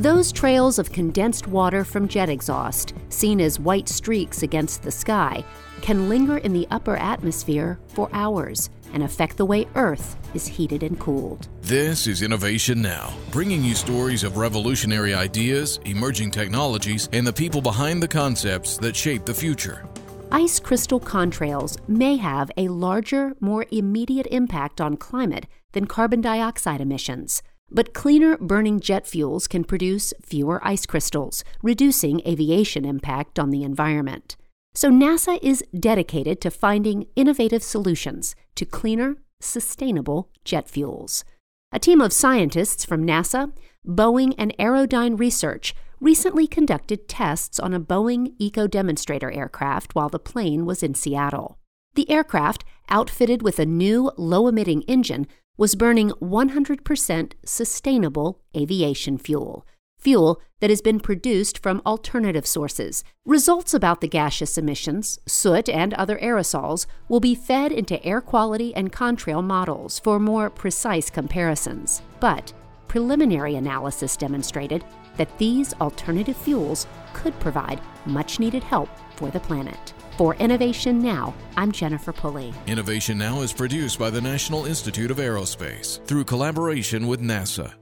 Those trails of condensed water from jet exhaust, seen as white streaks against the sky, can linger in the upper atmosphere for hours and affect the way Earth is heated and cooled. This is Innovation Now, bringing you stories of revolutionary ideas, emerging technologies, and the people behind the concepts that shape the future. Ice crystal contrails may have a larger, more immediate impact on climate than carbon dioxide emissions. But cleaner burning jet fuels can produce fewer ice crystals, reducing aviation impact on the environment. So NASA is dedicated to finding innovative solutions to cleaner, sustainable jet fuels. A team of scientists from NASA, Boeing, and Aerodyne Research recently conducted tests on a Boeing Eco Demonstrator aircraft while the plane was in Seattle. The aircraft, outfitted with a new low emitting engine, was burning 100% sustainable aviation fuel, fuel that has been produced from alternative sources. Results about the gaseous emissions, soot, and other aerosols will be fed into air quality and contrail models for more precise comparisons. But preliminary analysis demonstrated that these alternative fuels could provide much needed help for the planet. For Innovation Now, I'm Jennifer Pulley. Innovation Now is produced by the National Institute of Aerospace through collaboration with NASA.